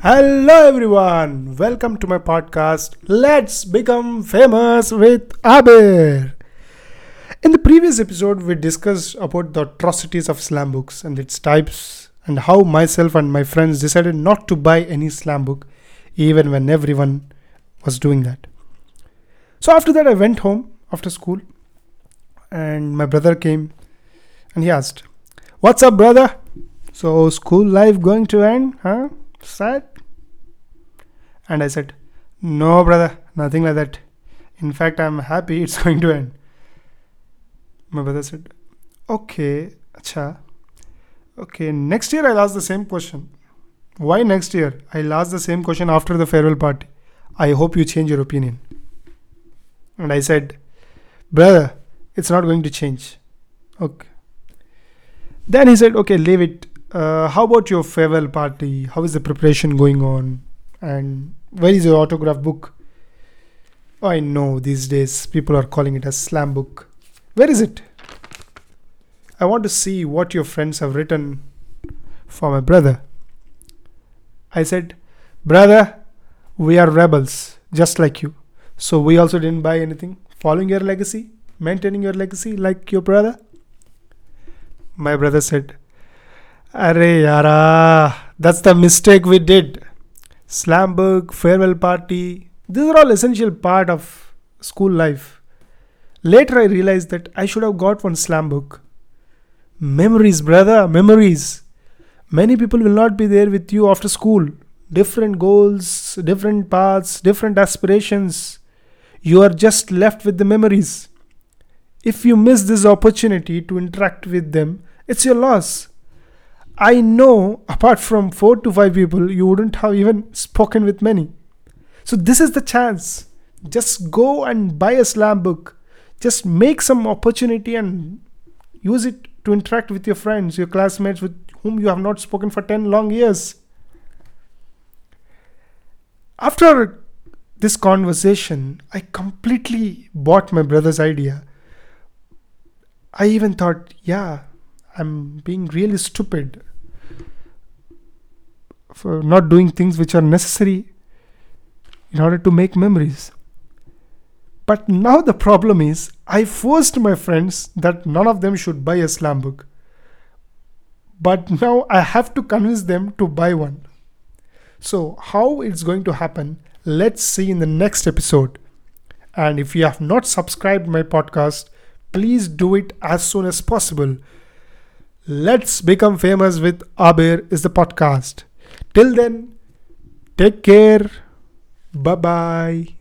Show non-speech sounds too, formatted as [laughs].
Hello, everyone. Welcome to my podcast. Let's become famous with Abir. In the previous episode, we discussed about the atrocities of slam books and its types, and how myself and my friends decided not to buy any slam book, even when everyone was doing that. So after that, I went home after school, and my brother came, and he asked, "What's up, brother? So school life going to end, huh?" Sad? And I said, No, brother, nothing like that. In fact, I'm happy it's [laughs] going to end. My brother said, Okay, acha. Okay, next year I'll ask the same question. Why next year? I'll ask the same question after the farewell party. I hope you change your opinion. And I said, Brother, it's not going to change. Okay. Then he said, Okay, leave it uh, how about your farewell party? How is the preparation going on? And where is your autograph book? Oh, I know these days people are calling it a slam book. Where is it? I want to see what your friends have written for my brother. I said, Brother, we are rebels, just like you. So we also didn't buy anything. Following your legacy, maintaining your legacy like your brother. My brother said, Arey yara, that's the mistake we did. Slam book, farewell party, these are all essential part of school life. Later I realized that I should have got one slam book. Memories, brother, memories. Many people will not be there with you after school. Different goals, different paths, different aspirations. You are just left with the memories. If you miss this opportunity to interact with them, it's your loss. I know apart from four to five people, you wouldn't have even spoken with many. So this is the chance. Just go and buy a slam book. Just make some opportunity and use it to interact with your friends, your classmates with whom you have not spoken for 10 long years. After this conversation, I completely bought my brother's idea. I even thought, yeah, I'm being really stupid for not doing things which are necessary in order to make memories. But now the problem is, I forced my friends that none of them should buy a slam book. But now I have to convince them to buy one. So, how it's going to happen, let's see in the next episode. And if you have not subscribed my podcast, please do it as soon as possible. Let's become famous with Abir is the podcast. Till then, take care. Bye bye.